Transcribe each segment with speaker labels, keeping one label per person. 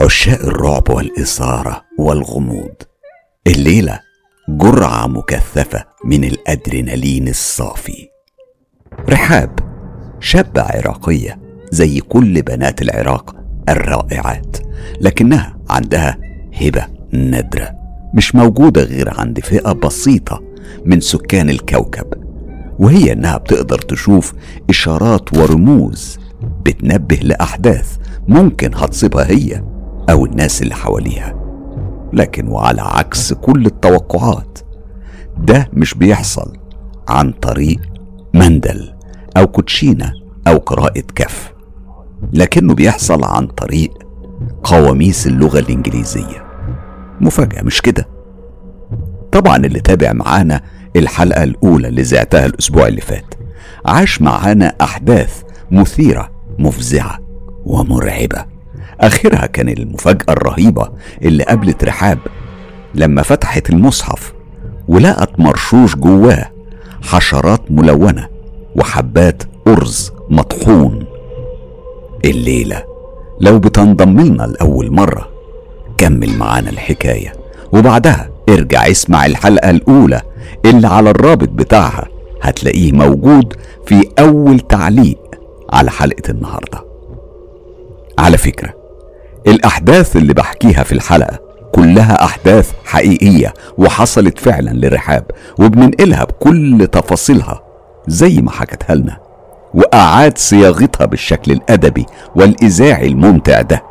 Speaker 1: عشاق الرعب والإثارة والغموض. الليلة جرعة مكثفة من الأدرينالين الصافي. رحاب شابة عراقية زي كل بنات العراق الرائعات لكنها عندها هبة نادرة. مش موجودة غير عند فئة بسيطة من سكان الكوكب وهي إنها بتقدر تشوف إشارات ورموز بتنبه لأحداث ممكن هتصيبها هي أو الناس اللي حواليها. لكن وعلى عكس كل التوقعات ده مش بيحصل عن طريق مندل أو كوتشينة أو قراءة كف لكنه بيحصل عن طريق قواميس اللغة الإنجليزية. مفاجأة مش كده؟ طبعا اللي تابع معانا الحلقة الأولى اللي زعتها الأسبوع اللي فات عاش معانا أحداث مثيرة مفزعة ومرعبة. آخرها كان المفاجأة الرهيبة اللي قابلت رحاب لما فتحت المصحف ولقت مرشوش جواه حشرات ملونة وحبات ارز مطحون. الليلة لو بتنضم لنا لأول مرة كمل معانا الحكاية. وبعدها ارجع اسمع الحلقة الأولى اللي على الرابط بتاعها هتلاقيه موجود في أول تعليق على حلقة النهارده. على فكرة الأحداث اللي بحكيها في الحلقة كلها أحداث حقيقية وحصلت فعلا لرحاب وبننقلها بكل تفاصيلها زي ما حكتها لنا وأعاد صياغتها بالشكل الأدبي والإذاعي الممتع ده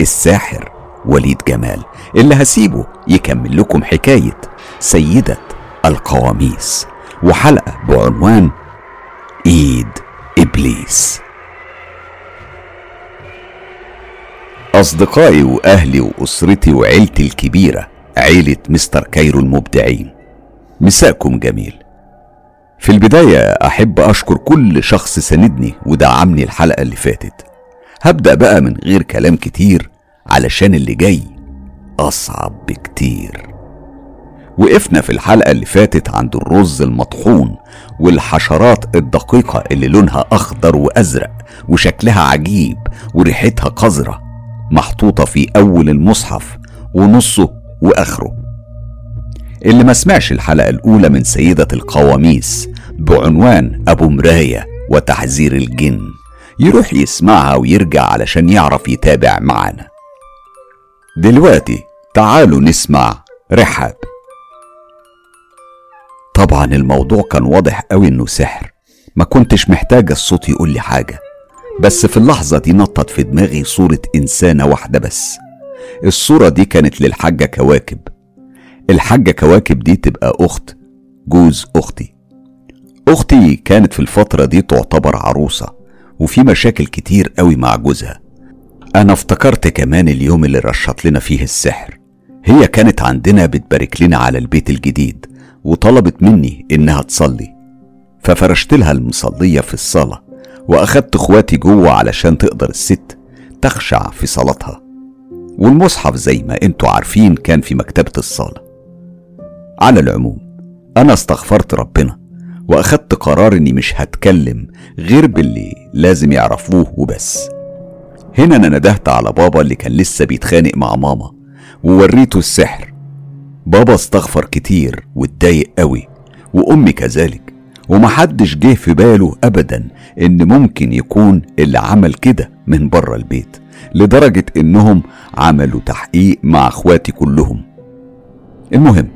Speaker 1: الساحر وليد جمال اللي هسيبه يكمل لكم حكاية سيدة القواميس وحلقة بعنوان إيد إبليس. أصدقائي وأهلي وأسرتي وعيلتي الكبيرة عيلة مستر كايرو المبدعين. مساءكم جميل. في البداية أحب أشكر كل شخص ساندني ودعمني الحلقة اللي فاتت. هبدأ بقى من غير كلام كتير علشان اللي جاي أصعب بكتير. وقفنا في الحلقة اللي فاتت عند الرز المطحون والحشرات الدقيقة اللي لونها أخضر وأزرق وشكلها عجيب وريحتها قذرة. محطوطة في أول المصحف ونصه وآخره. اللي ما سمعش الحلقة الأولى من سيدة القواميس بعنوان أبو مراية وتحذير الجن يروح يسمعها ويرجع علشان يعرف يتابع معانا. دلوقتي تعالوا نسمع رحاب. طبعا الموضوع كان واضح قوي إنه سحر ما كنتش محتاجة الصوت يقول لي حاجة. بس في اللحظة دي نطت في دماغي صورة إنسانة واحدة بس. الصورة دي كانت للحاجة كواكب. الحاجة كواكب دي تبقى أخت جوز أختي. أختي كانت في الفترة دي تعتبر عروسة وفي مشاكل كتير قوي مع جوزها. أنا افتكرت كمان اليوم اللي رشط لنا فيه السحر. هي كانت عندنا بتبارك لنا على البيت الجديد وطلبت مني إنها تصلي. ففرشت لها المصلية في الصالة وأخدت إخواتي جوة علشان تقدر الست تخشع في صلاتها والمصحف زي ما أنتوا عارفين كان في مكتبة الصالة. على العموم أنا استغفرت ربنا وأخدت قرار إني مش هتكلم غير باللي لازم يعرفوه وبس. هنا أنا ندهت على بابا اللي كان لسه بيتخانق مع ماما ووريته السحر. بابا استغفر كتير واتضايق قوي وأمي كذلك. ومحدش جه في باله أبدا إن ممكن يكون اللي عمل كده من بره البيت لدرجة إنهم عملوا تحقيق مع إخواتي كلهم. المهم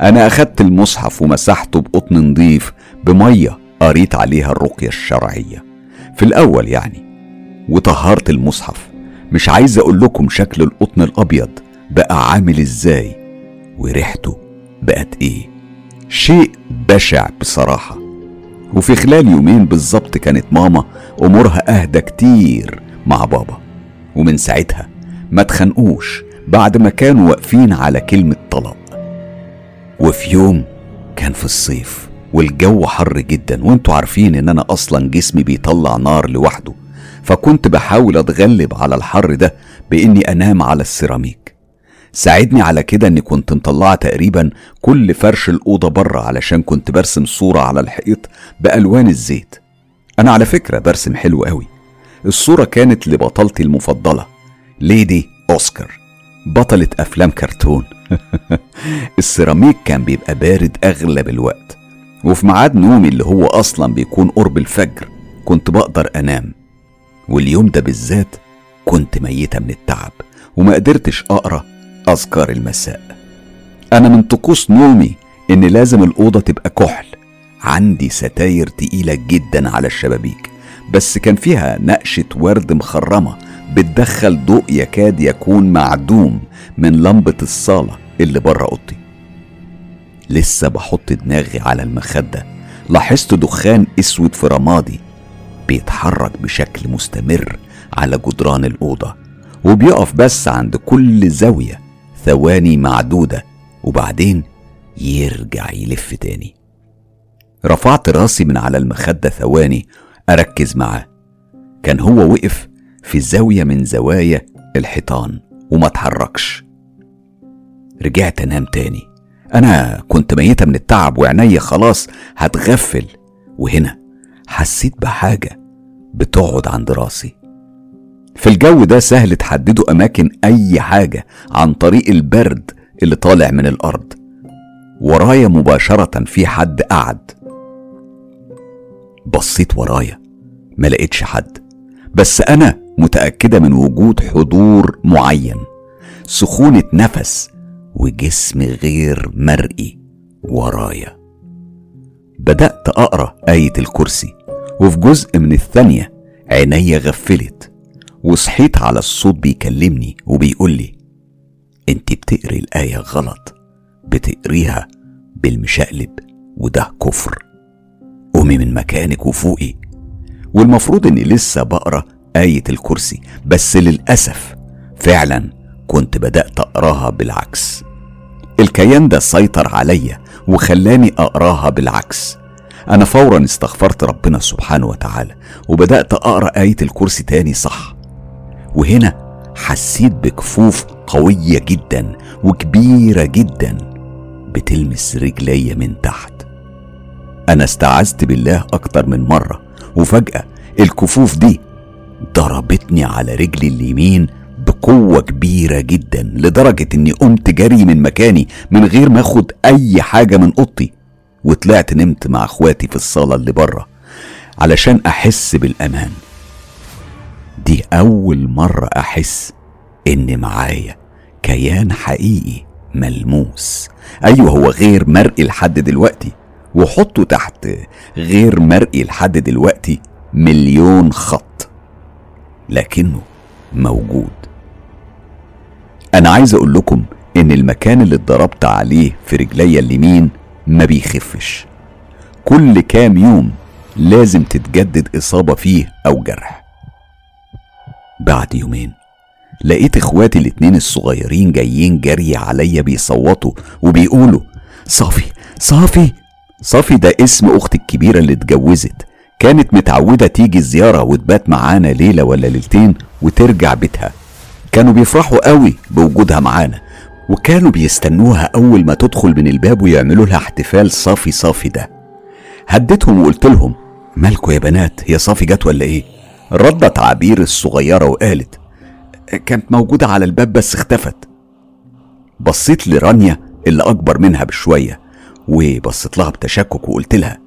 Speaker 1: أنا أخدت المصحف ومسحته بقطن نضيف بمية قريت عليها الرقية الشرعية. في الأول يعني وطهرت المصحف. مش عايز أقول لكم شكل القطن الأبيض بقى عامل إزاي وريحته بقت إيه. شيء بشع بصراحة. وفي خلال يومين بالظبط كانت ماما أمورها أهدى كتير مع بابا. ومن ساعتها ما تخنقوش بعد ما كانوا واقفين على كلمة طلاق. وفي يوم كان في الصيف والجو حر جدا وانتوا عارفين إن أنا أصلا جسمي بيطلع نار لوحده. فكنت بحاول أتغلب على الحر ده بإني أنام على السيراميك. ساعدني على كده إني كنت مطلعة تقريبا كل فرش الأوضة بره علشان كنت برسم صورة على الحيط بألوان الزيت. أنا على فكرة برسم حلو قوي. الصورة كانت لبطلتي المفضلة. ليدي أوسكار. بطلة أفلام كرتون. السيراميك كان بيبقى بارد أغلب الوقت. وفي ميعاد نومي اللي هو أصلا بيكون قرب الفجر كنت بقدر أنام. واليوم ده بالذات كنت ميتة من التعب وما قدرتش أقرأ أذكار المساء. أنا من طقوس نومي إن لازم الأوضة تبقى كحل. عندي ستاير تقيلة جدا على الشبابيك بس كان فيها نقشة ورد مخرمة بتدخل ضوء يكاد يكون معدوم من لمبة الصالة اللي بره أوضتي. لسه بحط دماغي على المخدة. لاحظت دخان أسود في رمادي بيتحرك بشكل مستمر على جدران الأوضة وبيقف بس عند كل زاوية ثواني معدودة وبعدين يرجع يلف تاني. رفعت راسي من على المخدة ثواني أركز معاه. كان هو وقف في زاوية من زوايا الحيطان وما اتحركش. رجعت أنام تاني. أنا كنت ميتة من التعب وعينيا خلاص هتغفل. وهنا حسيت بحاجة بتقعد عند راسي. في الجو ده سهل تحددوا أماكن أي حاجة عن طريق البرد اللي طالع من الأرض. ورايا مباشرة في حد قعد. بصيت ورايا ما لقيتش حد. بس أنا متأكدة من وجود حضور معين. سخونة نفس وجسم غير مرئي ورايا. بدأت أقرأ آية الكرسي وفي جزء من الثانية عينيا غفلت. وصحيت على الصوت بيكلمني وبيقول لي أنت بتقري الآية غلط بتقريها بالمشقلب وده كفر. قومي من مكانك وفوقي. والمفروض إني لسه بقرأ آية الكرسي بس للأسف فعلا كنت بدأت أقراها بالعكس. الكيان ده سيطر عليا وخلاني أقراها بالعكس. أنا فورا استغفرت ربنا سبحانه وتعالى وبدأت أقرأ آية الكرسي تاني صح. وهنا حسيت بكفوف قوية جدا وكبيرة جدا بتلمس رجلي من تحت. أنا استعذت بالله أكتر من مرة وفجأة الكفوف دي ضربتني على رجلي اليمين بقوة كبيرة جدا لدرجة إني قمت جري من مكاني من غير ما أخد أي حاجة من أوضتي وطلعت نمت مع إخواتي في الصالة اللي بره علشان أحس بالأمان. دي أول مرة أحس إن معايا كيان حقيقي ملموس. أيوه هو غير مرئي لحد دلوقتي وحطه تحت غير مرئي لحد دلوقتي مليون خط لكنه موجود. أنا عايز أقول لكم إن المكان اللي اتضربت عليه في رجليا اليمين ما بيخفش. كل كام يوم لازم تتجدد إصابة فيه أو جرح. بعد يومين. لقيت إخواتي الاتنين الصغيرين جايين جري عليا بيصوتوا وبيقولوا صافي صافي. صافي ده اسم أختي الكبيرة اللي اتجوزت. كانت متعودة تيجي زياره وتبات معانا ليلة ولا ليلتين وترجع بيتها. كانوا بيفرحوا قوي بوجودها معانا وكانوا بيستنوها أول ما تدخل من الباب ويعملوا لها احتفال صافي صافي ده. هديتهم وقلت لهم مالكوا يا بنات؟ هي صافي جت ولا إيه؟ ردت عبير الصغيرة وقالت كانت موجودة على الباب بس اختفت. بصيت لرانيا اللي أكبر منها بشوية وبصيت لها بتشكك وقلت لها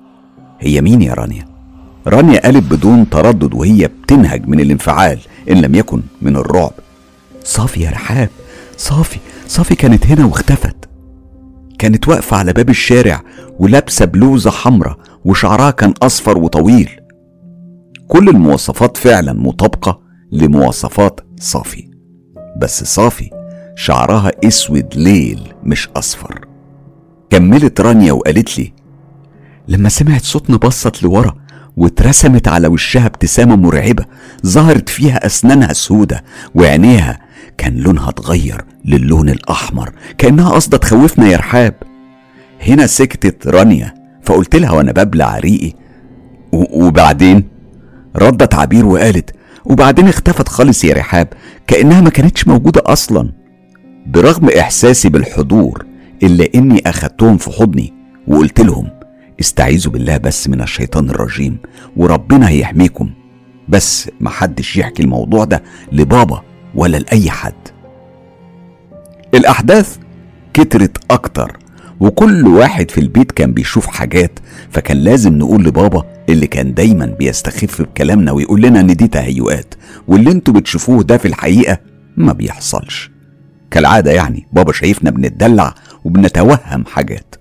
Speaker 1: هي مين يا رانيا؟ رانيا قالت بدون تردد وهي بتنهج من الانفعال إن لم يكن من الرعب صافي يا رحاب صافي صافي كانت هنا واختفت. كانت واقفة على باب الشارع ولابسة بلوزة حمراء وشعرها كان أصفر وطويل. كل المواصفات فعلا مطابقة لمواصفات صافي. بس صافي شعرها أسود ليل مش أصفر. كملت رانيا وقالت لي لما سمعت صوتنا بصت لورا واترسمت على وشها ابتسامة مرعبة ظهرت فيها أسنانها سودة وعينيها كان لونها اتغير للون الأحمر كأنها قصدة تخوفنا يا رحاب. هنا سكتت رانيا فقلت لها وأنا ببلع ريقي وبعدين؟ ردت عبير وقالت وبعدين اختفت خالص يا رحاب كأنها ما كانتش موجودة أصلا. برغم إحساسي بالحضور إلا إني أخدتهم في حضني وقلت لهم استعيذوا بالله بس من الشيطان الرجيم وربنا هيحميكم بس محدش يحكي الموضوع ده لبابا ولا لأي حد. الأحداث كترت أكتر وكل واحد في البيت كان بيشوف حاجات فكان لازم نقول لبابا اللي كان دايما بيستخف بكلامنا ويقول لنا إن دي تهيؤات واللي أنتوا بتشوفوه ده في الحقيقة ما بيحصلش. كالعادة يعني بابا شايفنا بنتدلع وبنتوهم حاجات.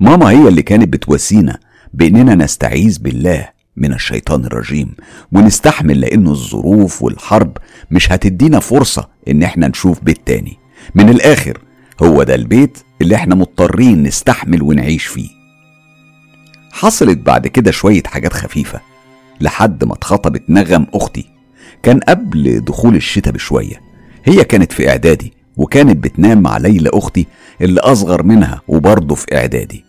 Speaker 1: ماما هي اللي كانت بتواسينا بإننا نستعيذ بالله من الشيطان الرجيم ونستحمل لأنه الظروف والحرب مش هتدينا فرصة إن إحنا نشوف بيت تاني. من الآخر هو ده البيت اللي إحنا مضطرين نستحمل ونعيش فيه. حصلت بعد كده شوية حاجات خفيفة لحد ما اتخطبت نغم أختي. كان قبل دخول الشتاء بشوية. هي كانت في إعدادي وكانت بتنام مع ليلى أختي اللي أصغر منها وبرضه في إعدادي.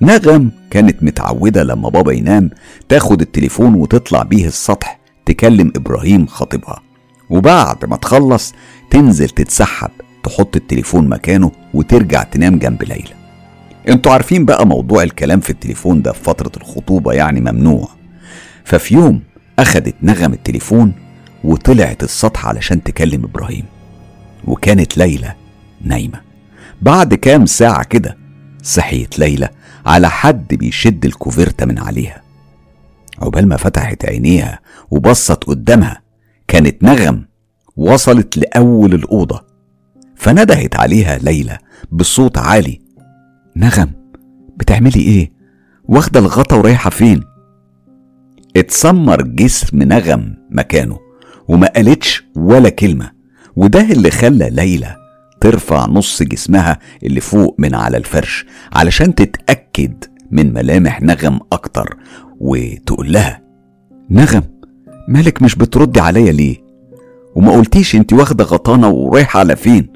Speaker 1: نغم كانت متعودة لما بابا ينام تاخد التليفون وتطلع بيه السطح تكلم إبراهيم خطيبها. وبعد ما تخلص تنزل تتسحب. تحط التليفون مكانه وترجع تنام جنب ليلى أنتوا عارفين بقى موضوع الكلام في التليفون ده في فترة الخطوبة يعني ممنوع. ففي يوم أخدت نغم التليفون وطلعت السطح علشان تكلم إبراهيم. وكانت ليلى نايمة. بعد كام ساعة كده صحيت ليلى على حد بيشد الكوفرتة من عليها. عقبال ما فتحت عينيها وبصت قدامها كانت نغم وصلت لأول الأوضة. فندهت عليها ليلى بصوت عالي. نغم بتعملي إيه؟ واخدة الغطا ورايحة فين؟ اتسمر جسم نغم مكانه وما قالتش ولا كلمة وده اللي خلى ليلى ترفع نص جسمها اللي فوق من على الفرش علشان تتأكد من ملامح نغم أكتر وتقول لها نغم مالك مش بتردي عليا ليه؟ وما قلتيش انت واخدة غطانه ورايحة على فين؟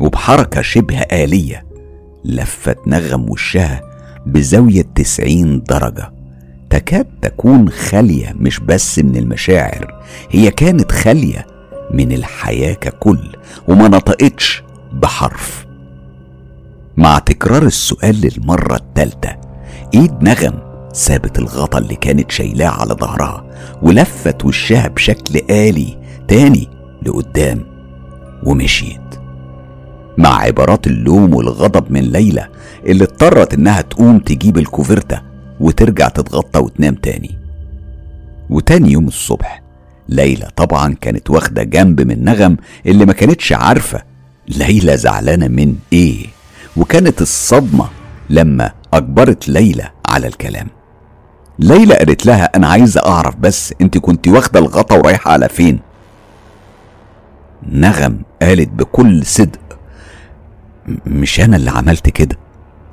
Speaker 1: وبحركة شبه آلية لفت نغم وشها بزاوية تسعين درجة. تكاد تكون خالية مش بس من المشاعر هي كانت خالية من الحياة ككل وما نطقتش بحرف. مع تكرار السؤال للمرة التالتة إيد نغم سابت الغطا اللي كانت شايلاه على ظهرها ولفت وشها بشكل آلي تاني لقدام ومشيت. مع عبارات اللوم والغضب من ليلى اللي اضطرت إنها تقوم تجيب الكوفرتة وترجع تتغطى وتنام تاني. وتاني يوم الصبح ليلى طبعا كانت واخدة جنب من نغم اللي ما كانتش عارفة ليلى زعلانة من إيه وكانت الصدمة لما أجبرت ليلى على الكلام. ليلى قالت لها أنا عايزة أعرف بس أنت كنت واخدة الغطا ورايحة على فين؟ نغم قالت بكل صدق مش أنا اللي عملت كده.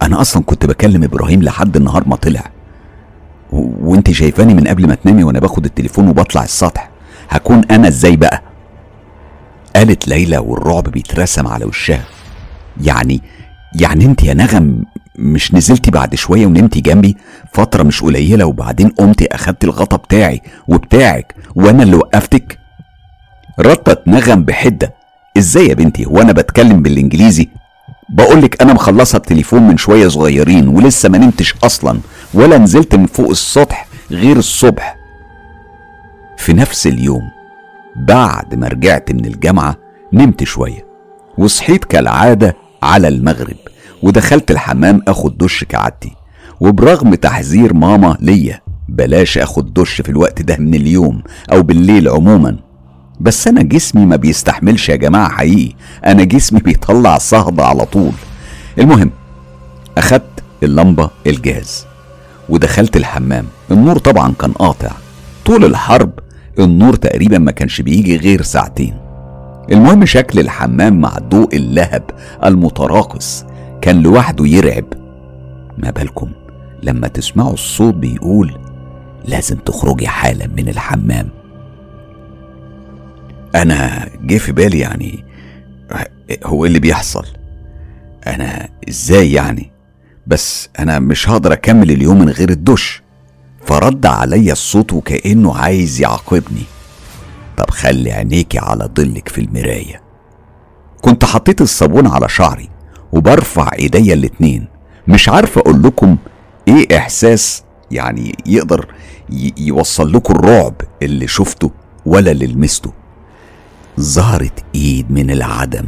Speaker 1: أنا أصلا كنت بكلم إبراهيم لحد النهار ما طلع. وأنت شايفاني من قبل ما تنامي وأنا باخد التليفون وبطلع السطح. هكون أنا إزاي بقى؟ قالت ليلى والرعب بيترسم على وشها. يعني يعني أنت يا نغم مش نزلتي بعد شوية ونمتي جنبي؟ فترة مش قليلة وبعدين قمتي اخدتي الغطا بتاعي وبتاعك وأنا اللي وقفتك. ردت نغم بحدة. إزاي يا بنتي؟ وأنا بتكلم بالإنجليزي؟ بقولك أنا مخلصها بتليفون من شوية صغيرين ولسه ما نمتش أصلا ولا نزلت من فوق السطح غير الصبح. في نفس اليوم بعد ما رجعت من الجامعة نمت شوية وصحيت كالعادة على المغرب ودخلت الحمام آخد دش كعادتي. وبرغم تحذير ماما ليا بلاش آخد دش في الوقت ده من اليوم أو بالليل عموما. بس أنا جسمي ما بيستحملش يا جماعة حقيقي. أنا جسمي بيطلع صهد على طول. المهم أخدت اللمبة الجاز ودخلت الحمام. النور طبعا كان قاطع. طول الحرب النور تقريبا ما كانش بيجي غير ساعتين. المهم شكل الحمام مع ضوء اللهب المتراقص كان لوحده يرعب. ما بالكم لما تسمعوا الصوت بيقول لازم تخرجي حالا من الحمام. أنا جه في بالي يعني هو إيه اللي بيحصل؟ أنا إزاي يعني؟ بس أنا مش هقدر أكمل اليوم من غير الدش فرد عليا الصوت وكأنه عايز يعاقبني. طب خلي عينيكي على ضلك في المراية. كنت حطيت الصابون على شعري وبرفع ايديا الاتنين. مش عارف أقول لكم إيه إحساس يعني يقدر يوصل لكم الرعب اللي شفته ولا اللي لمسته. ظهرت إيد من العدم.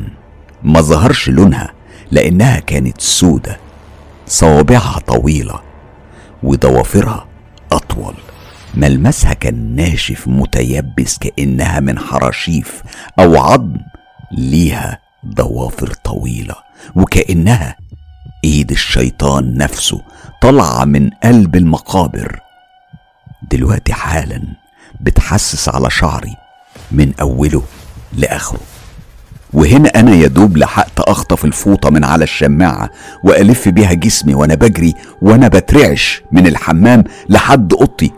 Speaker 1: ما ظهرش لونها لأنها كانت سودة. صوابعها طويلة وضوافرها أطول. ملمسها كان ناشف متيبس كأنها من حراشيف أو عظم. ليها ضوافر طويلة وكأنها إيد الشيطان نفسه طالعة من قلب المقابر. دلوقتي حالا بتحسس على شعري من أوله لاخره وهنا أنا يا دوب لحقت أخطف الفوطة من على الشماعة وألف بيها جسمي وأنا بجري وأنا بترعش من الحمام لحد أوضتي.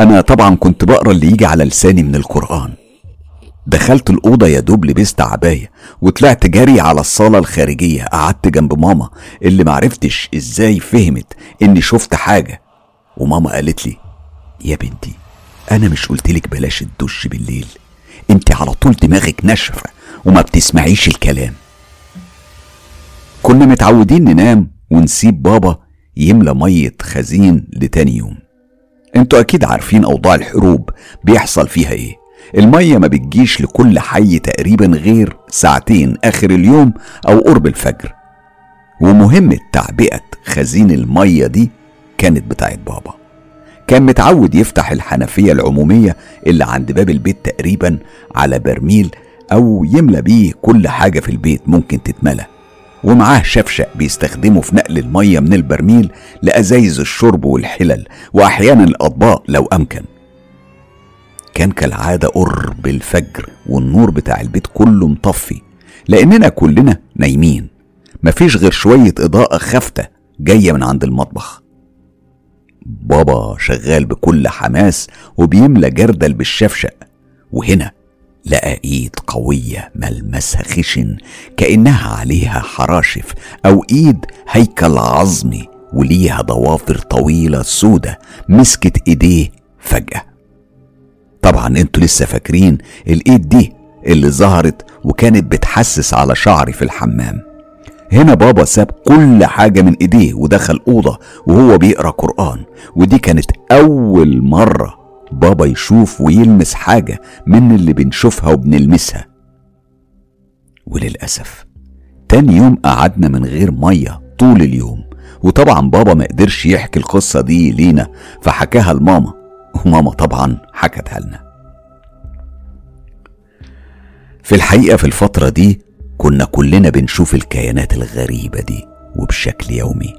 Speaker 1: أنا طبعا كنت بقرأ اللي يجي على لساني من القرآن. دخلت الأوضة يا دوب لبست عباية وطلعت جري على الصالة الخارجية قعدت جنب ماما اللي معرفتش إزاي فهمت إني شفت حاجة. وماما قالت لي يا بنتي أنا مش قلتلك بلاش الدش بالليل. انت على طول دماغك ناشفة وما بتسمعيش الكلام. كنا متعودين ننام ونسيب بابا يملى مية خزين لتاني يوم. أنتوا أكيد عارفين اوضاع الحروب بيحصل فيها إيه. المية ما بتجيش لكل حي تقريبا غير ساعتين آخر اليوم أو قرب الفجر. ومهمة تعبئة خزين المية دي كانت بتاعت بابا. كان متعود يفتح الحنفية العمومية اللي عند باب البيت تقريبا على برميل أو يملى بيه كل حاجة في البيت ممكن تتملى. ومعاه شفشق بيستخدمه في نقل المية من البرميل لأزايز الشرب والحلل وأحيانا الأطباق لو أمكن. كان كالعادة قرب الفجر والنور بتاع البيت كله مطفي لأننا كلنا نايمين. مفيش غير شوية إضاءة خافتة جاية من عند المطبخ. بابا شغال بكل حماس وبيملى جردل بالشفشق. وهنا لقى إيد قوية ملمسها خشن كأنها عليها حراشف أو إيد هيكل عظمي وليها ضوافر طويلة سودة مسكت إيديه فجأة. طبعا أنتوا لسه فاكرين الإيد دي اللي ظهرت وكانت بتحسس على شعري في الحمام. هنا بابا ساب كل حاجة من إيديه ودخل أوضة وهو بيقرأ قرآن ودي كانت أول مرة بابا يشوف ويلمس حاجة من اللي بنشوفها وبنلمسها. وللأسف تاني يوم قعدنا من غير مية طول اليوم وطبعا بابا ما قدرش يحكي القصة دي لينا فحكاها لماما وماما طبعا حكتها لنا. في الحقيقة في الفترة دي كنا كلنا بنشوف الكيانات الغريبة دي وبشكل يومي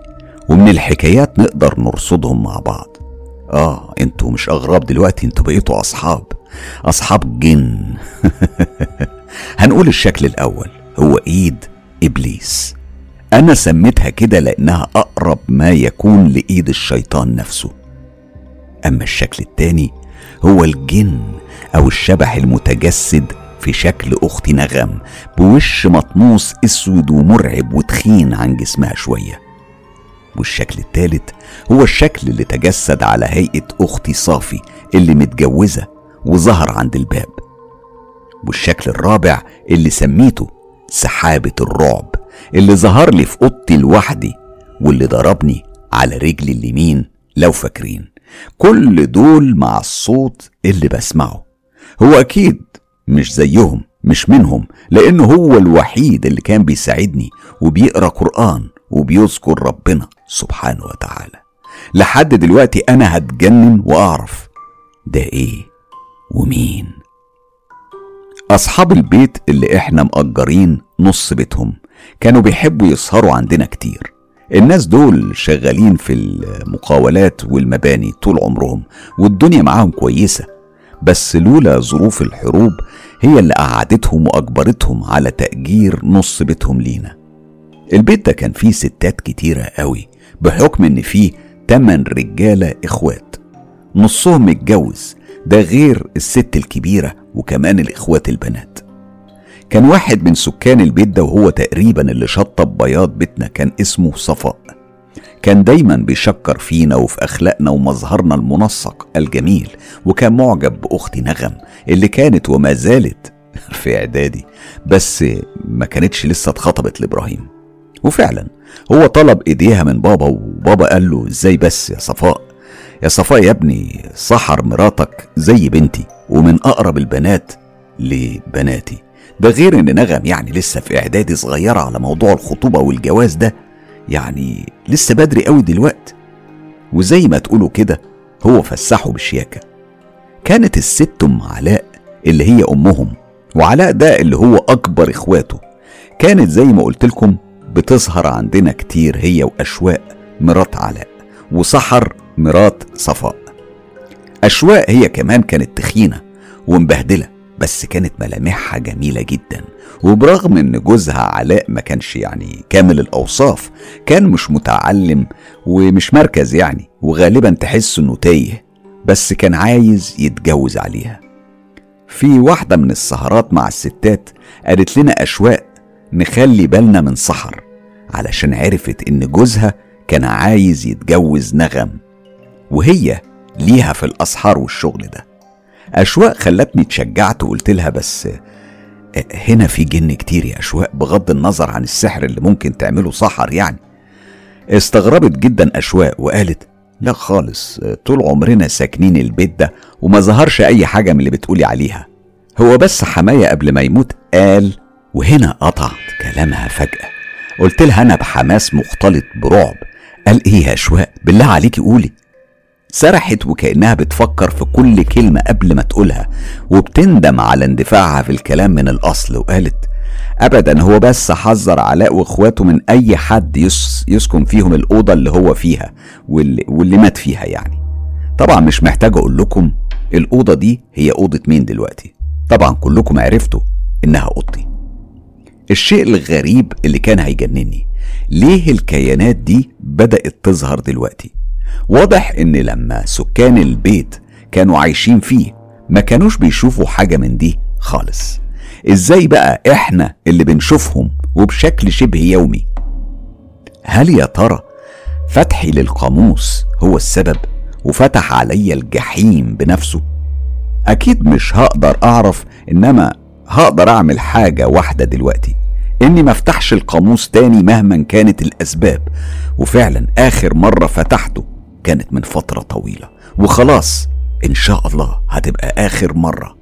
Speaker 1: ومن الحكايات نقدر نرصدهم مع بعض. آه أنتوا مش أغراب دلوقتي أنتوا بقيتوا أصحاب أصحاب جن. هنقول الشكل الأول هو إيد إبليس. أنا سميتها كده لأنها أقرب ما يكون لإيد الشيطان نفسه. أما الشكل التاني هو الجن أو الشبح المتجسد في شكل أخت نغم بوش مطموس أسود ومرعب وتخين عن جسمها شوية. والشكل التالت هو الشكل اللي تجسد على هيئة أختي صافي اللي متجوزة وظهر عند الباب. والشكل الرابع اللي سميته سحابة الرعب اللي ظهر لي في أوضتي لوحدي واللي ضربني على رجلي اليمين لو فاكرين. كل دول مع الصوت اللي بسمعه. هو أكيد مش زيهم مش منهم لأنه هو الوحيد اللي كان بيساعدني وبيقرأ قرآن وبيذكر ربنا سبحانه وتعالى. لحد دلوقتي أنا هتجنن وأعرف ده إيه ومين. أصحاب البيت اللي إحنا مأجرين نص بيتهم كانوا بيحبوا يسهروا عندنا كتير. الناس دول شغالين في المقاولات والمباني طول عمرهم والدنيا معاهم كويسة. بس لولا ظروف الحروب هي اللي قعدتهم وأجبرتهم على تأجير نص بيتهم لينا. البيت ده كان فيه ستات كتيرة قوي بحكم إن فيه تمن رجالة إخوات. نصهم متجوز ده غير الست الكبيرة وكمان الإخوات البنات. كان واحد من سكان البيت ده وهو تقريبا اللي شطب بياض بيتنا كان اسمه صفاء. كان دايما بيشكر فينا وفي أخلاقنا ومظهرنا المنسق الجميل وكان معجب باختي نغم اللي كانت وما زالت في إعدادي بس ما كانتش لسه اتخطبت لإبراهيم. وفعلا هو طلب إيديها من بابا وبابا قال له إزاي بس يا صفاء؟ يا صفاء يا ابني سحر مراتك زي بنتي ومن أقرب البنات لبناتي. ده غير إن نغم يعني لسه في إعدادي صغيرة على موضوع الخطوبة والجواز ده يعني لسه بدري قوي دلوقتي. وزي ما تقولوا كده هو فسحه بالشياكة كانت الست أم علاء اللي هي أمهم وعلاء ده اللي هو أكبر إخواته كانت زي ما قلت لكم بتظهر عندنا كتير هي واشواق مرات علاء وسحر مرات صفاء. اشواق هي كمان كانت تخينة ومبهدلة. بس كانت ملامحها جميلة جدا. وبرغم إن جوزها علاء ما كانش يعني كامل الأوصاف كان مش متعلم ومش مركز يعني وغالبا تحس إنه تايه بس كان عايز يتجوز عليها. في واحدة من السهرات مع الستات قالت لنا أشواق نخلي بالنا من سحر علشان عرفت إن جوزها كان عايز يتجوز نغم وهي ليها في الأسحار والشغل ده. أشواق خلتني اتشجعت وقلت لها بس هنا في جن كتير يا أشواق بغض النظر عن السحر اللي ممكن تعمله سحر يعني. استغربت جدا أشواق وقالت لا خالص طول عمرنا ساكنين البيت ده وما ظهرش أي حاجة من اللي بتقولي عليها. هو بس حماية قبل ما يموت قال وهنا قطعت كلامها فجأة. قلت لها أنا بحماس مختلط برعب. قال إيه يا أشواق؟ بالله عليكي قولي. سرحت وكأنها بتفكر في كل كلمة قبل ما تقولها وبتندم على اندفاعها في الكلام من الأصل وقالت أبدا هو بس حذر علاء وإخواته من أي حد يس يسكن فيهم الأوضة اللي هو فيها واللي, واللي مات فيها يعني. طبعا مش محتاج أقول لكم الأوضة دي هي أوضة مين دلوقتي. طبعا كلكم عرفتوا إنها أوضتي. الشيء الغريب اللي كان هيجنني ليه الكيانات دي بدأت تظهر دلوقتي؟ واضح إن لما سكان البيت كانوا عايشين فيه ما كانوش بيشوفوا حاجة من دي خالص. إزاي بقى إحنا اللي بنشوفهم وبشكل شبه يومي؟ هل يا ترى فتحي للقاموس هو السبب وفتح علي الجحيم بنفسه؟ أكيد مش هقدر أعرف إنما هقدر أعمل حاجة واحدة دلوقتي إني ما أفتحش القاموس تاني مهما كانت الأسباب. وفعلا آخر مرة فتحته كانت من فترة طويلة. وخلاص إن شاء الله هتبقى آخر مرة.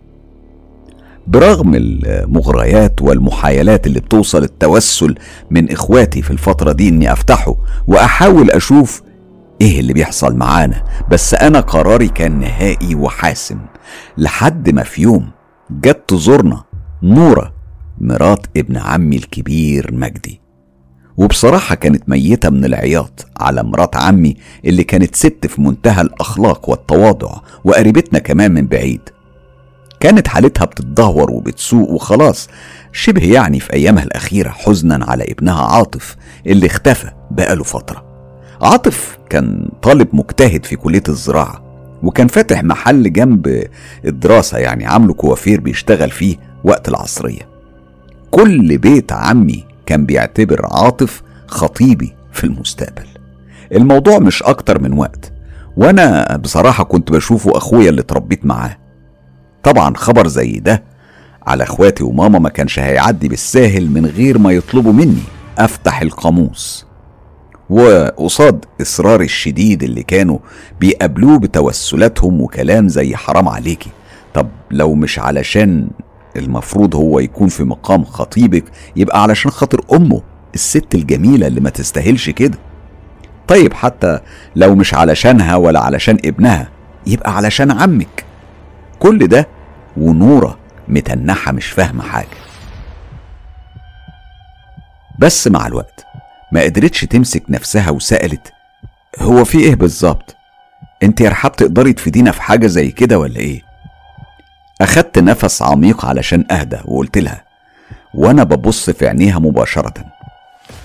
Speaker 1: برغم المغريات والمحايلات اللي بتوصل التوسل من إخواتي في الفترة دي إني أفتحه وأحاول أشوف إيه اللي بيحصل معانا بس أنا قراري كان نهائي وحاسم. لحد ما في يوم جت تزورنا نورة مرات ابن عمي الكبير مجدي. وبصراحة كانت ميتة من العياط على مرات عمي اللي كانت ست في منتهى الأخلاق والتواضع وقريبتنا كمان من بعيد. كانت حالتها بتتدهور وبتسوء وخلاص شبه يعني في أيامها الأخيرة حزنا على ابنها عاطف اللي اختفى بقاله فترة. عاطف كان طالب مجتهد في كلية الزراعة وكان فاتح محل جنب الدراسة يعني عامله كوافير بيشتغل فيه وقت العصرية. كل بيت عمي كان بيعتبر عاطف خطيبي في المستقبل. الموضوع مش أكتر من وقت وأنا بصراحة كنت بشوفه أخويا اللي اتربيت معاه. طبعا خبر زي ده على أخواتي وماما ما كانش هيعدي بالساهل من غير ما يطلبوا مني أفتح القاموس. وقصاد إصراري الشديد اللي كانوا بيقابلوه بتوسلاتهم وكلام زي حرام عليكي. طب لو مش علشان المفروض هو يكون في مقام خطيبك يبقى علشان خاطر أمه الست الجميلة اللي ما تستاهلش كده. طيب حتى لو مش علشانها ولا علشان ابنها يبقى علشان عمك. كل ده ونورة متنحة مش فاهمة حاجة. بس مع الوقت ما قدرتش تمسك نفسها وسألت هو في إيه بالظبط؟ انت يا رحاب تقدري تفيدينا في حاجة زي كده ولا إيه؟ أخدت نفس عميق علشان أهدى وقلت لها وأنا ببص في عينيها مباشرة.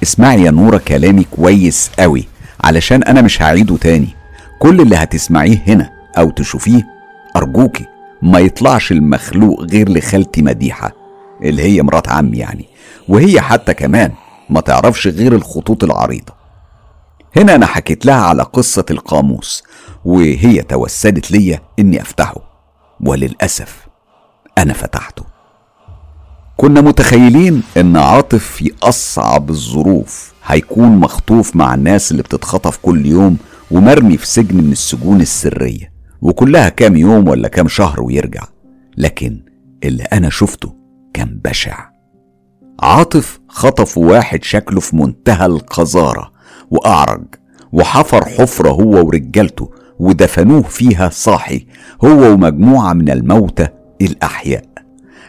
Speaker 1: اسمعي يا نورة كلامي كويس قوي علشان أنا مش هعيده تاني. كل اللي هتسمعيه هنا أو تشوفيه أرجوكي ما يطلعش المخلوق غير لخالتي مديحة اللي هي مرات عمي يعني. وهي حتى كمان ما تعرفش غير الخطوط العريضة. هنا أنا حكيت لها على قصة القاموس وهي توسدت ليا إني أفتحه. وللأسف أنا فتحته. كنا متخيلين إن عاطف في أصعب الظروف هيكون مخطوف مع الناس اللي بتتخطف كل يوم ومرمي في سجن من السجون السرية وكلها كام يوم ولا كام شهر ويرجع. لكن اللي أنا شفته كان بشع. عاطف خطفوا واحد شكله في منتهى القذارة وأعرج وحفر حفرة هو ورجالته ودفنوه فيها صاحي هو ومجموعة من الموتى الأحياء.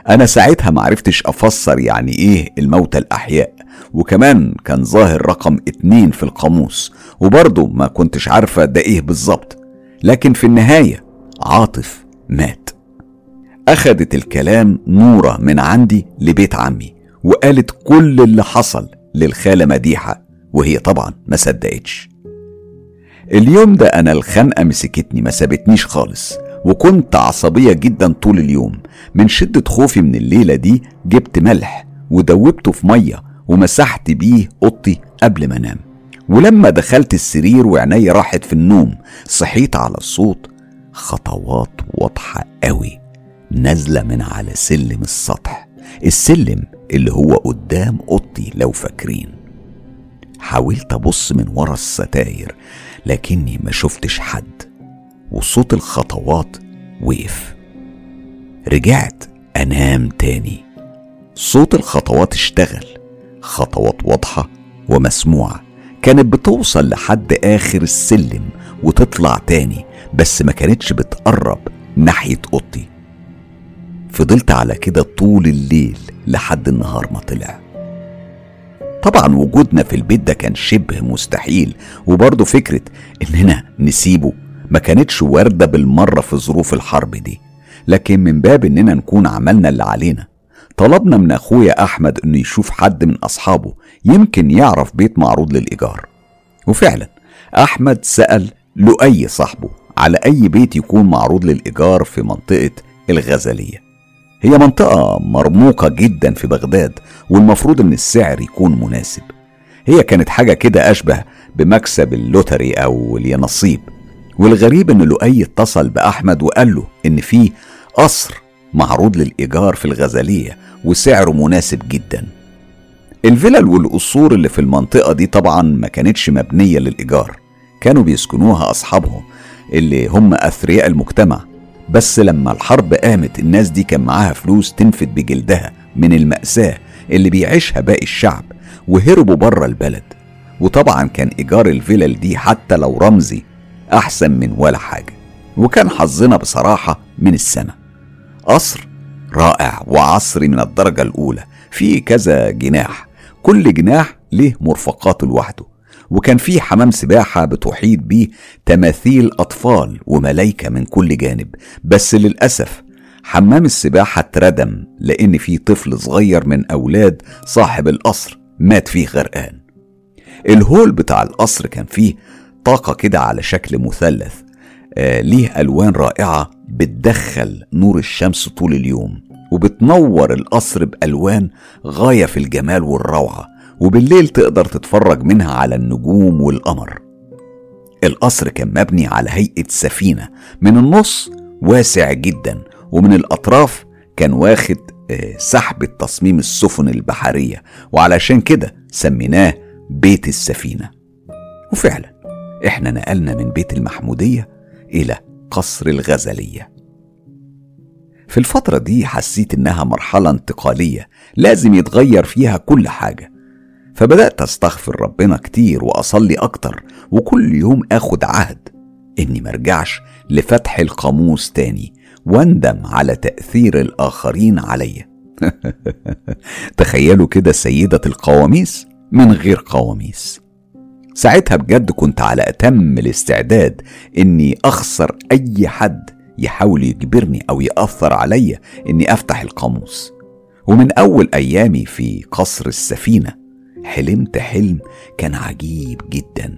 Speaker 1: أنا ساعتها معرفتش أفسر يعني إيه الموتى الأحياء وكمان كان ظاهر رقم اتنين في القاموس وبرضه ما كنتش عارفة ده إيه بالظبط. لكن في النهاية عاطف مات. أخدت الكلام نورة من عندي لبيت عمي وقالت كل اللي حصل للخالة مديحة وهي طبعا ما صدقتش. اليوم ده أنا الخنقة مسكتني ما سابتنيش خالص. وكنت عصبية جدا طول اليوم. من شدة خوفي من الليلة دي جبت ملح ودوبته في مية ومسحت بيه أوضتي قبل ما أنام. ولما دخلت السرير وعيني راحت في النوم صحيت على الصوت خطوات واضحة قوي نازلة من على سلم السطح. السلم اللي هو قدام أوضتي لو فاكرين. حاولت أبص من ورا الستاير لكني ما شفتش حد وصوت الخطوات وقف. رجعت أنام تاني. صوت الخطوات اشتغل خطوات واضحة ومسموعة كانت بتوصل لحد آخر السلم وتطلع تاني بس ما كانتش بتقرب ناحية أوضتي. فضلت على كده طول الليل لحد النهار ما طلع. طبعا وجودنا في البيت ده كان شبه مستحيل وبرضه فكرة إننا نسيبه ما كانتش واردة بالمرة في ظروف الحرب دي. لكن من باب إننا نكون عملنا اللي علينا. طلبنا من أخويا أحمد إنه يشوف حد من أصحابه يمكن يعرف بيت معروض للإيجار. وفعلا أحمد سأل لؤي صاحبه على أي بيت يكون معروض للإيجار في منطقة الغزلية. هي منطقة مرموقة جدا في بغداد والمفروض إن السعر يكون مناسب. هي كانت حاجة كده أشبه بمكسب اللوتري أو اليانصيب. والغريب إن لؤي اتصل بأحمد وقال له إن في قصر معروض للإيجار في الغزالية وسعره مناسب جدا. الفلل والقصور اللي في المنطقة دي طبعا ما كانتش مبنية للإيجار. كانوا بيسكنوها أصحابهم اللي هم أثرياء المجتمع. بس لما الحرب قامت الناس دي كان معاها فلوس تنفد بجلدها من المأساة اللي بيعيشها باقي الشعب وهربوا بره البلد. وطبعا كان إيجار الفلل دي حتى لو رمزي أحسن من ولا حاجة. وكان حظنا بصراحة من السنة. قصر رائع وعصري من الدرجة الأولى فيه كذا جناح. كل جناح له مرفقاته لوحده. وكان في حمام سباحة بتحيط بيه تماثيل أطفال وملايكة من كل جانب. بس للأسف حمام السباحة اتردم لأن في طفل صغير من أولاد صاحب القصر مات فيه غرقان. الهول بتاع القصر كان فيه طاقة كده على شكل مثلث آه ليه ألوان رائعة بتدخل نور الشمس طول اليوم وبتنور القصر بألوان غاية في الجمال والروعة. وبالليل تقدر تتفرج منها على النجوم والقمر. القصر كان مبني على هيئة سفينة من النص واسع جدا ومن الأطراف كان واخد آه، سحب تصميم السفن البحرية وعلشان كده سميناه بيت السفينة. وفعلا إحنا نقلنا من بيت المحمودية إلى قصر الغزلية. في الفترة دي حسيت إنها مرحلة انتقالية لازم يتغير فيها كل حاجة. فبدأت أستغفر ربنا كتير وأصلي أكتر وكل يوم آخد عهد إني مرجعش لفتح القاموس تاني وأندم على تأثير الآخرين عليا. تخيلوا كده سيدة القواميس من غير قواميس. ساعتها بجد كنت على أتم الاستعداد إني أخسر أي حد يحاول يجبرني أو يأثر عليا إني أفتح القاموس. ومن أول أيامي في قصر السفينة حلمت حلم كان عجيب جدا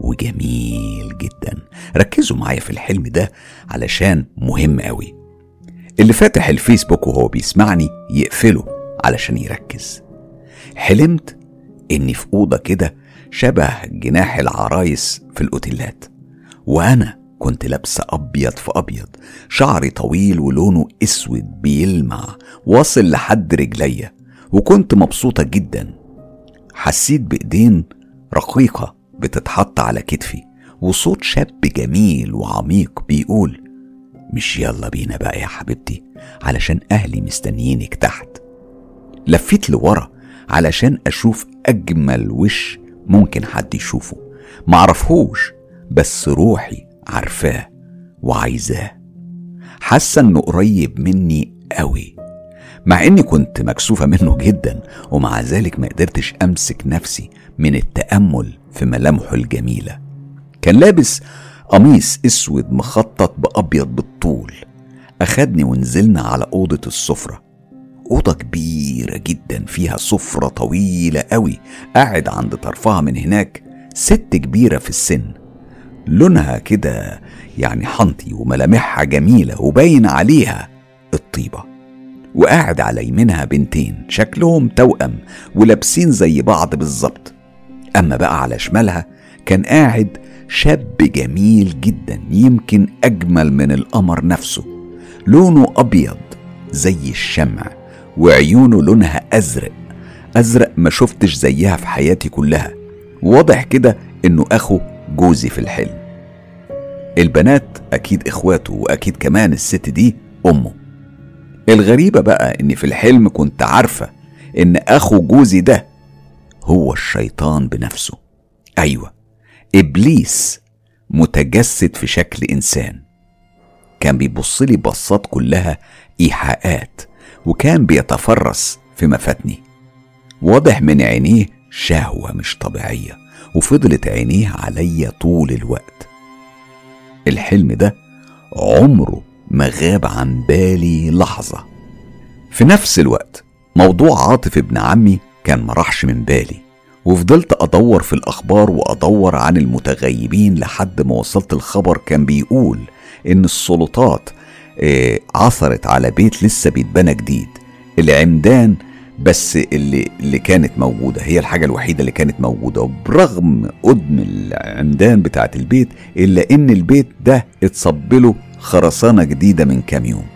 Speaker 1: وجميل جدا. ركزوا معايا في الحلم ده علشان مهم قوي. اللي فاتح الفيسبوك وهو بيسمعني يقفله علشان يركز. حلمت إني في أوضة كده شبه جناح العرايس في الأوتيلات وأنا كنت لابسة أبيض في أبيض شعري طويل ولونه أسود بيلمع واصل لحد رجليا وكنت مبسوطة جدا. حسيت بإيدين رقيقة بتتحط على كتفي وصوت شاب جميل وعميق بيقول مش يلا بينا بقى يا حبيبتي علشان أهلي مستنيينك تحت. لفيت لورا علشان أشوف أجمل وش ممكن حد يشوفه. معرفهوش بس روحي عارفاه وعايزاه. حاسة إنه قريب مني قوي. مع إني كنت مكسوفة منه جدا ومع ذلك ما قدرتش أمسك نفسي من التأمل في ملامحه الجميلة. كان لابس قميص أسود مخطط بأبيض بالطول. أخدني ونزلنا على أوضة السفرة. أوضة كبيرة جدا فيها سفرة طويلة قوي قاعد عند طرفها من هناك ست كبيرة في السن. لونها كده يعني حنطي وملامحها جميلة وباين عليها الطيبة. وقاعد على يمينها بنتين شكلهم توأم ولابسين زي بعض بالظبط. أما بقى على شمالها كان قاعد شاب جميل جدا يمكن أجمل من القمر نفسه. لونه أبيض زي الشمع وعيونه لونها أزرق. أزرق ما شفتش زيها في حياتي كلها. واضح كده إنه أخو جوزي في الحلم. البنات أكيد إخواته وأكيد كمان الست دي أمه. الغريبة بقى إني في الحلم كنت عارفة إن أخو جوزي ده هو الشيطان بنفسه. أيوة إبليس متجسد في شكل إنسان. كان بيبص لي بصات كلها إيحاءات وكان بيتفرس في مفاتني. واضح من عينيه شهوة مش طبيعية وفضلت عينيه عليا طول الوقت. الحلم ده عمره ما غاب عن بالي لحظة. في نفس الوقت موضوع عاطف ابن عمي كان مرحش من بالي وفضلت أدور في الأخبار وأدور عن المتغيبين لحد ما وصلت الخبر كان بيقول إن السلطات آه، عثرت على بيت لسه بيتبنى جديد. العمدان بس اللي اللي كانت موجودة هي الحاجة الوحيدة اللي كانت موجودة وبرغم قدم العمدان بتاعت البيت إلا إن البيت ده اتصب له خرسانة جديدة من كام يوم.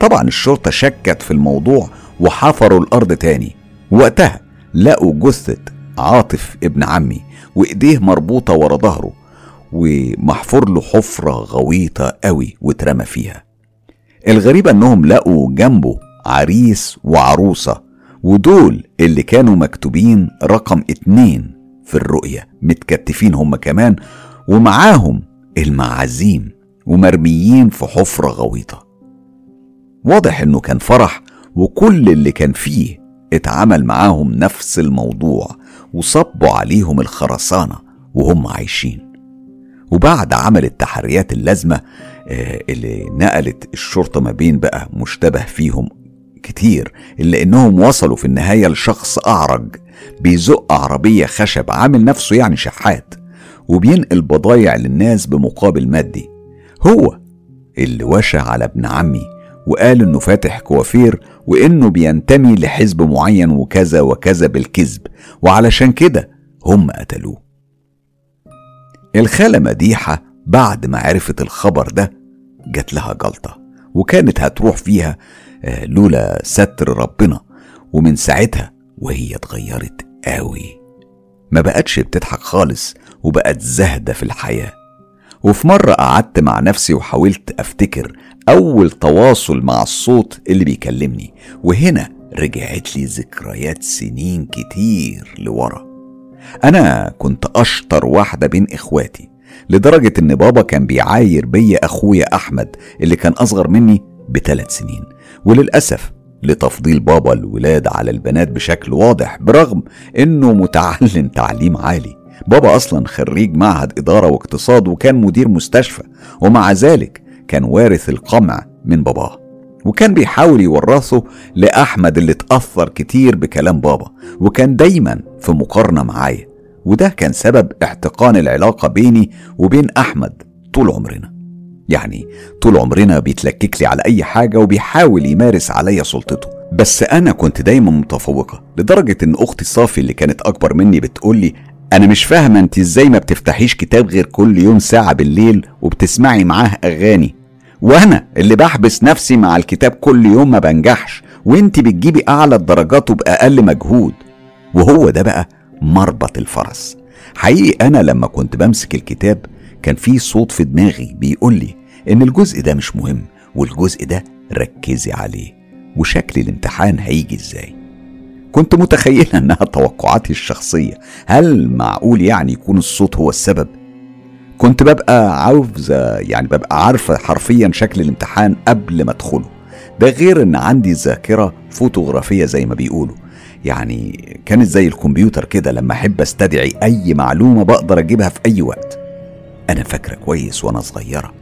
Speaker 1: طبعا الشرطة شكت في الموضوع وحفروا الأرض تاني. وقتها لقوا جثة عاطف ابن عمي وإيديه مربوطة ورا ظهره ومحفور له حفرة غويطة قوي واترمى فيها. الغريب إنهم لقوا جنبه عريس وعروسة ودول اللي كانوا مكتوبين رقم اتنين في الرؤية متكتفين هم كمان ومعاهم المعازيم. ومرميين في حفرة غويطة. واضح إنه كان فرح وكل اللي كان فيه اتعمل معاهم نفس الموضوع وصبوا عليهم الخرسانة وهم عايشين. وبعد عمل التحريات اللازمة آه، اللي نقلت الشرطة ما بين بقى مشتبه فيهم كتير إلا إنهم وصلوا في النهاية لشخص أعرج بيزق عربية خشب عامل نفسه يعني شحات وبينقل بضايع للناس بمقابل مادي. هو اللي وشى على ابن عمي وقال إنه فاتح كوافير وإنه بينتمي لحزب معين وكذا وكذا بالكذب وعلشان كده هم قتلوه. الخالة مديحة بعد ما عرفت الخبر ده جات لها جلطة وكانت هتروح فيها آه، لولا ستر ربنا ومن ساعتها وهي اتغيرت قوي ما بقتش بتضحك خالص وبقت زهدة في الحياة. وفي مرة قعدت مع نفسي وحاولت أفتكر أول تواصل مع الصوت اللي بيكلمني وهنا رجعت لي ذكريات سنين كتير لورا. أنا كنت أشطر واحدة بين إخواتي لدرجة إن بابا كان بيعاير بيا أخويا أحمد اللي كان أصغر مني بثلاث سنين. وللأسف لتفضيل بابا الولاد على البنات بشكل واضح برغم إنه متعلم تعليم عالي. بابا أصلا خريج معهد إدارة واقتصاد وكان مدير مستشفى ومع ذلك كان وارث القمع من باباه. وكان بيحاول يورثه لأحمد اللي اتأثر كتير بكلام بابا وكان دايما في مقارنة معايا. وده كان سبب احتقان العلاقة بيني وبين أحمد طول عمرنا. يعني طول عمرنا بيتلكك لي على أي حاجة وبيحاول يمارس عليا سلطته. بس أنا كنت دايما متفوقة لدرجة إن أختي صافي اللي كانت أكبر مني بتقولي أنا مش فاهمة أنت إزاي ما بتفتحيش كتاب غير كل يوم ساعة بالليل وبتسمعي معاه أغاني. وأنا اللي بحبس نفسي مع الكتاب كل يوم ما بنجحش وأنت بتجيبي أعلى الدرجات وبأقل مجهود. وهو ده بقى مربط الفرس. حقيقي أنا لما كنت بمسك الكتاب كان في صوت في دماغي بيقول لي إن الجزء ده مش مهم والجزء ده ركزي عليه. وشكل الامتحان هيجي إزاي؟ كنت متخيلة إنها توقعاتي الشخصية. هل معقول يعني يكون الصوت هو السبب؟ كنت ببقى عاوزة يعني ببقى عارفة حرفيا شكل الامتحان قبل ما أدخله. ده غير إن عندي ذاكرة فوتوغرافية زي ما بيقولوا. يعني كانت زي الكمبيوتر كده لما أحب أستدعي أي معلومة بقدر أجيبها في أي وقت. أنا فاكرة كويس وأنا صغيرة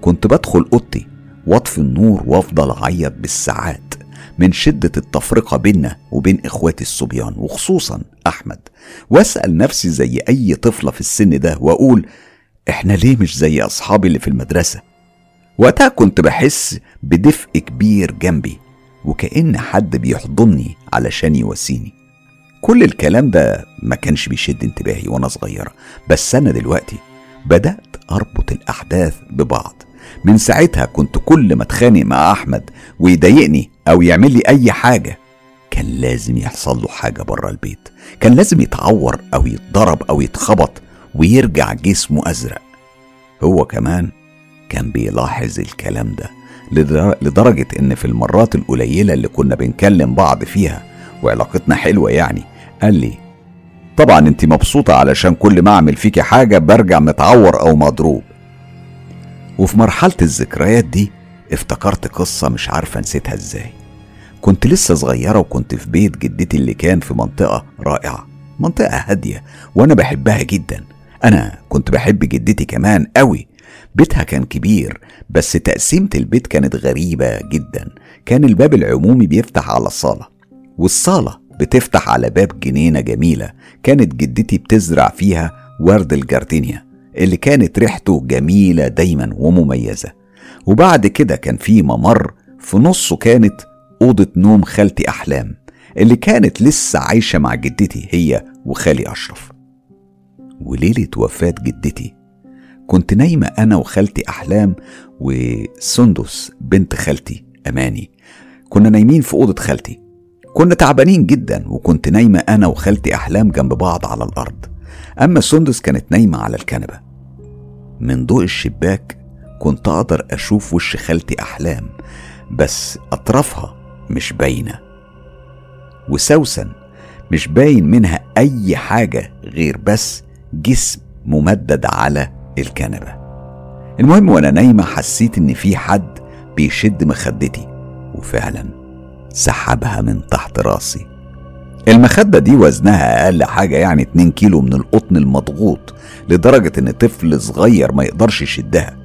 Speaker 1: كنت بدخل أوضتي وأطفي النور وأفضل أعيط بالساعات. من شدة التفرقة بيننا وبين إخواتي الصبيان وخصوصا أحمد. وأسأل نفسي زي أي طفلة في السن ده وأقول إحنا ليه مش زي أصحابي اللي في المدرسة؟ وقتها كنت بحس بدفء كبير جنبي وكأن حد بيحضني علشان يواسيني. كل الكلام ده ما كانش بيشد انتباهي وأنا صغيرة بس أنا دلوقتي بدأت أربط الأحداث ببعض. من ساعتها كنت كل ما أتخانق مع أحمد ويضايقني أو يعمل لي أي حاجة. كان لازم يحصل له حاجة بره البيت. كان لازم يتعور أو يتضرب أو يتخبط ويرجع جسمه أزرق. هو كمان كان بيلاحظ الكلام ده لدرجة إن في المرات القليلة اللي كنا بنكلم بعض فيها وعلاقتنا حلوة يعني قال لي طبعا انت مبسوطة علشان كل ما أعمل فيكي حاجة برجع متعور أو مضروب. وفي مرحلة الذكريات دي افتكرت قصة مش عارفة نسيتها إزاي. كنت لسه صغيرة وكنت في بيت جدتي اللي كان في منطقة رائعة منطقة هادية وأنا بحبها جدا. أنا كنت بحب جدتي كمان قوي بيتها كان كبير بس تقسيمة البيت كانت غريبة جدا. كان الباب العمومي بيفتح على الصالة والصالة بتفتح على باب جنينة جميلة كانت جدتي بتزرع فيها ورد الجاردينيا اللي كانت ريحته جميلة دايما ومميزة. وبعد كده كان في ممر في نصه كانت أوضة نوم خالتي أحلام اللي كانت لسه عايشة مع جدتي هي وخالي أشرف. وليلة وفاة جدتي كنت نايمة أنا وخالتي أحلام وسندس بنت خالتي أماني. كنا نايمين في أوضة خالتي. كنا تعبانين جدا وكنت نايمة أنا وخالتي أحلام جنب بعض على الأرض. أما سندس كانت نايمة على الكنبة. من ضوء الشباك كنت أقدر أشوف وش خالتي أحلام بس أطرافها مش باينة. وسوسن مش باين منها أي حاجة غير بس جسم ممدد على الكنبة. المهم وأنا نايمة حسيت إن في حد بيشد مخدتي وفعلا سحبها من تحت راسي. المخدة دي وزنها أقل حاجة يعني 2 كيلو من القطن المضغوط لدرجة إن طفل صغير ما يقدرش يشدها.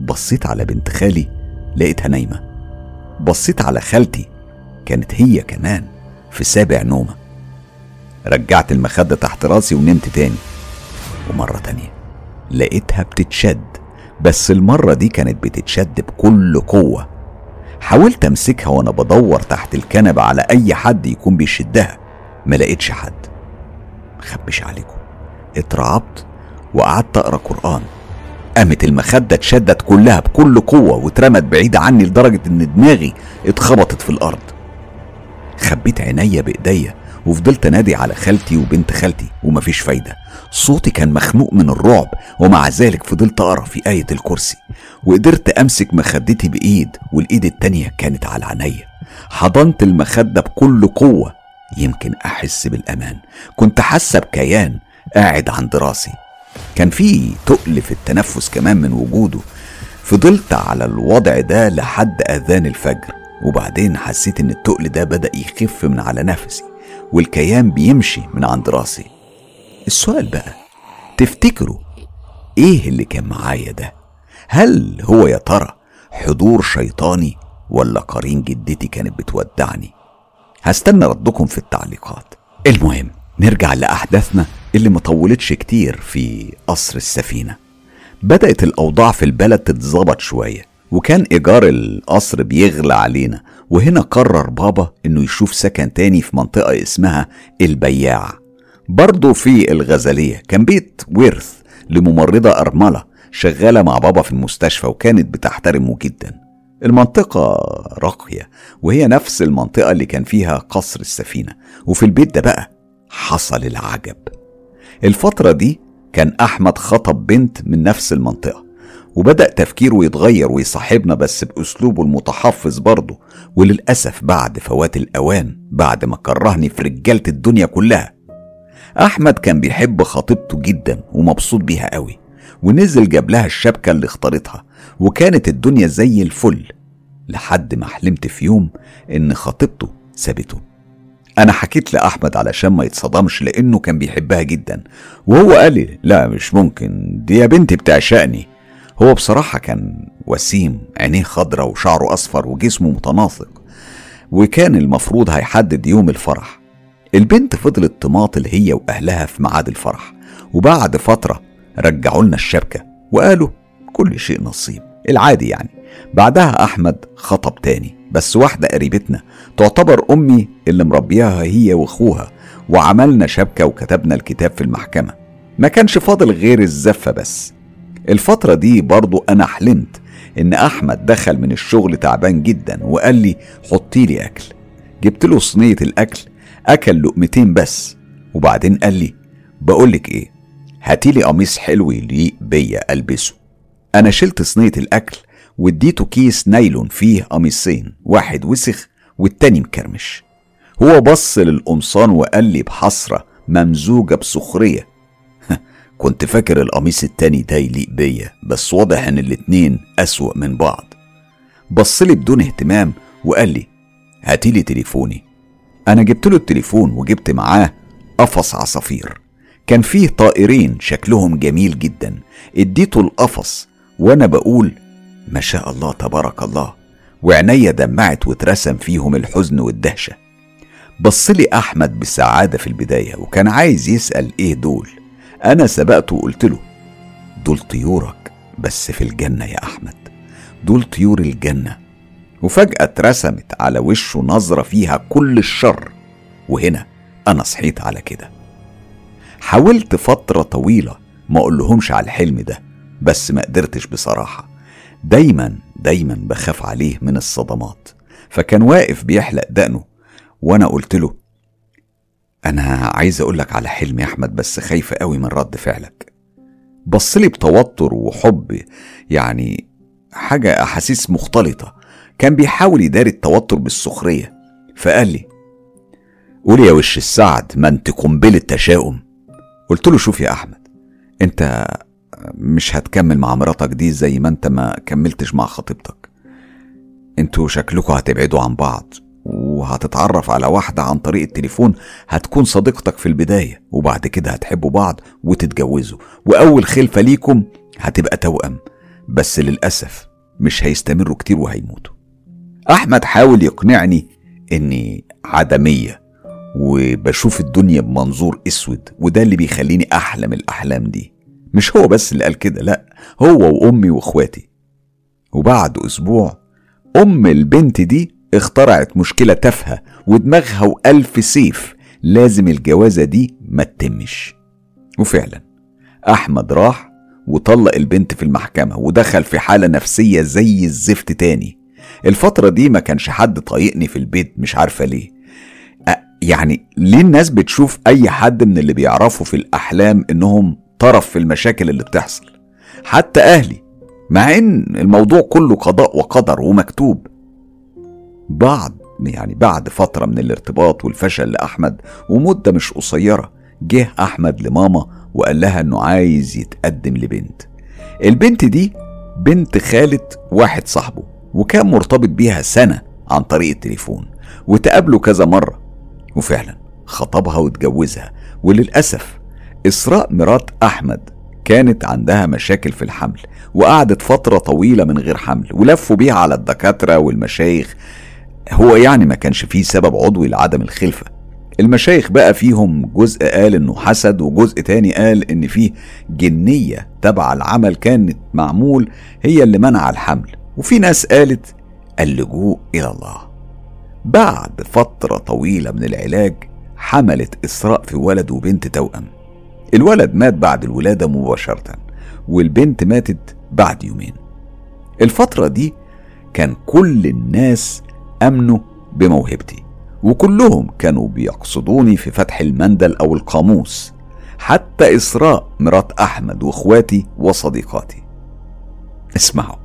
Speaker 1: بصيت على بنت خالي لقيتها نايمة. بصيت على خالتي كانت هي كمان في سابع نومة. رجعت المخدة تحت راسي ونمت تاني. ومرة تانية لقيتها بتتشد بس المرة دي كانت بتتشد بكل قوة. حاولت أمسكها وأنا بدور تحت الكنبة على أي حد يكون بيشدها ما لقيتش حد. مخبش عليكم. اترعبت وقعدت أقرأ قرآن. قامت المخدة اتشدت كلها بكل قوة واترمت بعيد عني لدرجة إن دماغي اتخبطت في الأرض. خبيت عينيا بإيديا وفضلت أنادي على خالتي وبنت خالتي ومفيش فايدة. صوتي كان مخنوق من الرعب ومع ذلك فضلت أقرأ في آية الكرسي وقدرت أمسك مخدتي بإيد والإيد التانية كانت على عينيا حضنت المخدة بكل قوة. يمكن أحس بالأمان. كنت حاسة بكيان قاعد عند راسي. كان في تقل في التنفس كمان من وجوده. فضلت على الوضع ده لحد أذان الفجر وبعدين حسيت إن التقل ده بدأ يخف من على نفسي والكيان بيمشي من عند راسي. السؤال بقى تفتكروا إيه اللي كان معايا ده؟ هل هو يا ترى حضور شيطاني ولا قرين جدتي كانت بتودعني؟ هستنى ردكم في التعليقات. المهم نرجع لأحداثنا اللي مطولتش كتير في قصر السفينة. بدأت الأوضاع في البلد تتظبط شوية وكان إيجار القصر بيغلى علينا وهنا قرر بابا إنه يشوف سكن تاني في منطقة اسمها البياع. برضه في الغزلية كان بيت ورث لممرضة أرملة شغالة مع بابا في المستشفى وكانت بتحترمه جدا. المنطقة راقية وهي نفس المنطقة اللي كان فيها قصر السفينة. وفي البيت ده بقى حصل العجب. الفترة دي كان أحمد خطب بنت من نفس المنطقة وبدأ تفكيره يتغير ويصاحبنا بس بأسلوبه المتحفظ برضه وللأسف بعد فوات الأوان بعد ما كرهني في رجالة الدنيا كلها. أحمد كان بيحب خطيبته جدا ومبسوط بيها قوي ونزل جاب لها الشبكة اللي اختارتها وكانت الدنيا زي الفل لحد ما حلمت في يوم إن خطيبته سابته. أنا حكيت لأحمد علشان ما يتصدمش لأنه كان بيحبها جدا. وهو قال لي لا مش ممكن دي يا بنتي بتعشقني. هو بصراحة كان وسيم عينيه خضرة وشعره أصفر وجسمه متناسق وكان المفروض هيحدد يوم الفرح. البنت فضلت تماطل هي وأهلها في ميعاد الفرح وبعد فترة رجعوا لنا الشبكة وقالوا كل شيء نصيب. العادي يعني. بعدها أحمد خطب تاني. بس واحدة قريبتنا تعتبر أمي اللي مربياها هي وأخوها وعملنا شبكة وكتبنا الكتاب في المحكمة. ما كانش فاضل غير الزفة بس. الفترة دي برضو أنا حلمت إن أحمد دخل من الشغل تعبان جدا وقال لي حطي لي أكل. جبت له صينية الأكل أكل لقمتين بس. وبعدين قال لي بقولك إيه هاتي لي قميص حلو يليق بيا ألبسه. أنا شلت صينية الأكل واديته كيس نايلون فيه قميصين واحد وسخ والتاني مكرمش. هو بص للقمصان وقال لي بحسرة ممزوجة بسخرية. كنت فاكر القميص التاني ده يليق بيا بس واضح إن الاتنين أسوأ من بعض. بصلي بدون اهتمام وقال لي هاتيلي تليفوني. أنا جبت له التليفون وجبت معاه قفص عصافير. كان فيه طائرين شكلهم جميل جدا. اديته القفص وأنا بقول ما شاء الله تبارك الله. وعينيا دمعت واترسم فيهم الحزن والدهشة. بصلي أحمد بسعادة في البداية وكان عايز يسأل إيه دول. أنا سبقته وقلت له دول طيورك بس في الجنة يا أحمد. دول طيور الجنة. وفجأة اترسمت على وشه نظرة فيها كل الشر. وهنا أنا صحيت على كده. حاولت فترة طويلة ما أقولهمش على الحلم ده بس ما قدرتش بصراحة. دايما دايما بخاف عليه من الصدمات. فكان واقف بيحلق دقنه وأنا قلت له أنا عايز أقولك على حلم يا أحمد بس خايفة قوي من رد فعلك. بصلي بتوتر وحب يعني حاجة أحاسيس مختلطة. كان بيحاول يداري التوتر بالسخرية. فقال لي قول يا وش السعد ما أنت قنبلة تشاؤم. قلت له شوف يا أحمد أنت مش هتكمل مع مراتك دي زي ما انت ما كملتش مع خطيبتك. أنتوا شكلكوا هتبعدوا عن بعض وهتتعرف على واحدة عن طريق التليفون هتكون صديقتك في البداية وبعد كده هتحبوا بعض وتتجوزوا. وأول خلفة ليكم هتبقى توأم بس للأسف مش هيستمروا كتير وهيموتوا. أحمد حاول يقنعني إني عدمية وبشوف الدنيا بمنظور أسود وده اللي بيخليني أحلم الأحلام دي. مش هو بس اللي قال كده لا هو وأمي وإخواتي. وبعد أسبوع أم البنت دي اخترعت مشكلة تافهة ودماغها وألف سيف. لازم الجوازة دي ما تتمش. وفعلا أحمد راح وطلق البنت في المحكمة ودخل في حالة نفسية زي الزفت تاني. الفترة دي ما كانش حد طايقني في البيت مش عارفة ليه. يعني ليه الناس بتشوف أي حد من اللي بيعرفوا في الأحلام إنهم طرف في المشاكل اللي بتحصل. حتى أهلي مع إن الموضوع كله قضاء وقدر ومكتوب. بعد يعني بعد فترة من الارتباط والفشل لأحمد ومدة مش قصيرة جه أحمد لماما وقال لها إنه عايز يتقدم لبنت. البنت دي بنت خالة واحد صاحبه وكان مرتبط بيها سنة عن طريق التليفون وتقابلوا كذا مرة. وفعلا خطبها واتجوزها وللأسف إسراء مرات أحمد كانت عندها مشاكل في الحمل وقعدت فترة طويلة من غير حمل ولفوا بيها على الدكاترة والمشايخ. هو يعني ما كانش فيه سبب عضوي لعدم الخلفة. المشايخ بقى فيهم جزء قال إنه حسد وجزء تاني قال إن فيه جنية تبع العمل كانت معمول هي اللي منع الحمل. وفي ناس قالت اللجوء إلى الله. بعد فترة طويلة من العلاج حملت إسراء في ولد وبنت توأم. الولد مات بعد الولادة مباشرة والبنت ماتت بعد يومين. الفترة دي كان كل الناس أمنوا بموهبتي وكلهم كانوا بيقصدوني في فتح المندل أو القاموس حتى إسراء مرات أحمد وإخواتي وصديقاتي. اسمعوا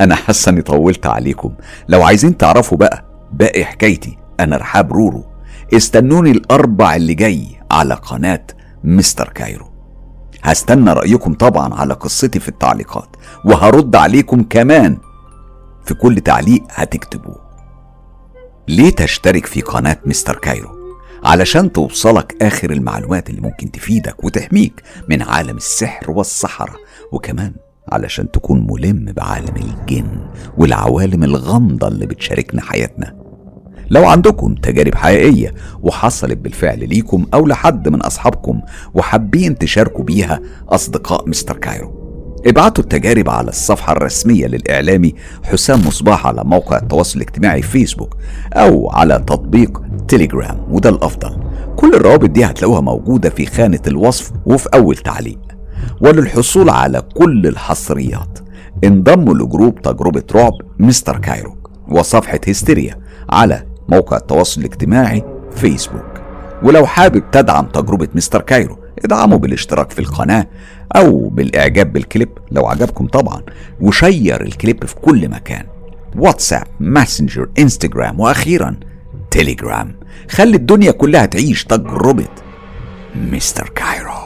Speaker 1: أنا حاسه إني طولت عليكم. لو عايزين تعرفوا بقى باقي حكايتي أنا رحاب رورو. استنوني الأربع اللي جاي على قناة مستر كايرو. هستنى رأيكم طبعا على قصتي في التعليقات وهرد عليكم كمان. في كل تعليق هتكتبوه. ليه تشترك في قناة مستر كايرو؟ علشان توصلك آخر المعلومات اللي ممكن تفيدك وتحميك من عالم السحر والسحرة وكمان علشان تكون ملم بعالم الجن والعوالم الغامضة اللي بتشاركنا حياتنا. لو عندكم تجارب حقيقية وحصلت بالفعل ليكم أو لحد من أصحابكم وحابين تشاركوا بيها أصدقاء مستر كايرو ابعتوا التجارب على الصفحة الرسمية للإعلامي حسام مصباح على موقع التواصل الاجتماعي فيسبوك أو على تطبيق تليجرام وده الأفضل. كل الروابط دي هتلاقوها موجودة في خانة الوصف وفي أول تعليق. وللحصول على كل الحصريات انضموا ل group تجربة رعب مستر كايرو وصفحة هستيريا على موقع التواصل الاجتماعي فيسبوك. ولو حابب تدعم تجربة مستر كايرو ادعموا بالاشتراك في القناة أو بالإعجاب بالكليب لو عجبكم طبعا و share الكليب في كل مكان. واتساب ماسنجر إنستجرام وأخيرا تيليجرام. خلي الدنيا كلها تعيش تجربة مستر كايرو.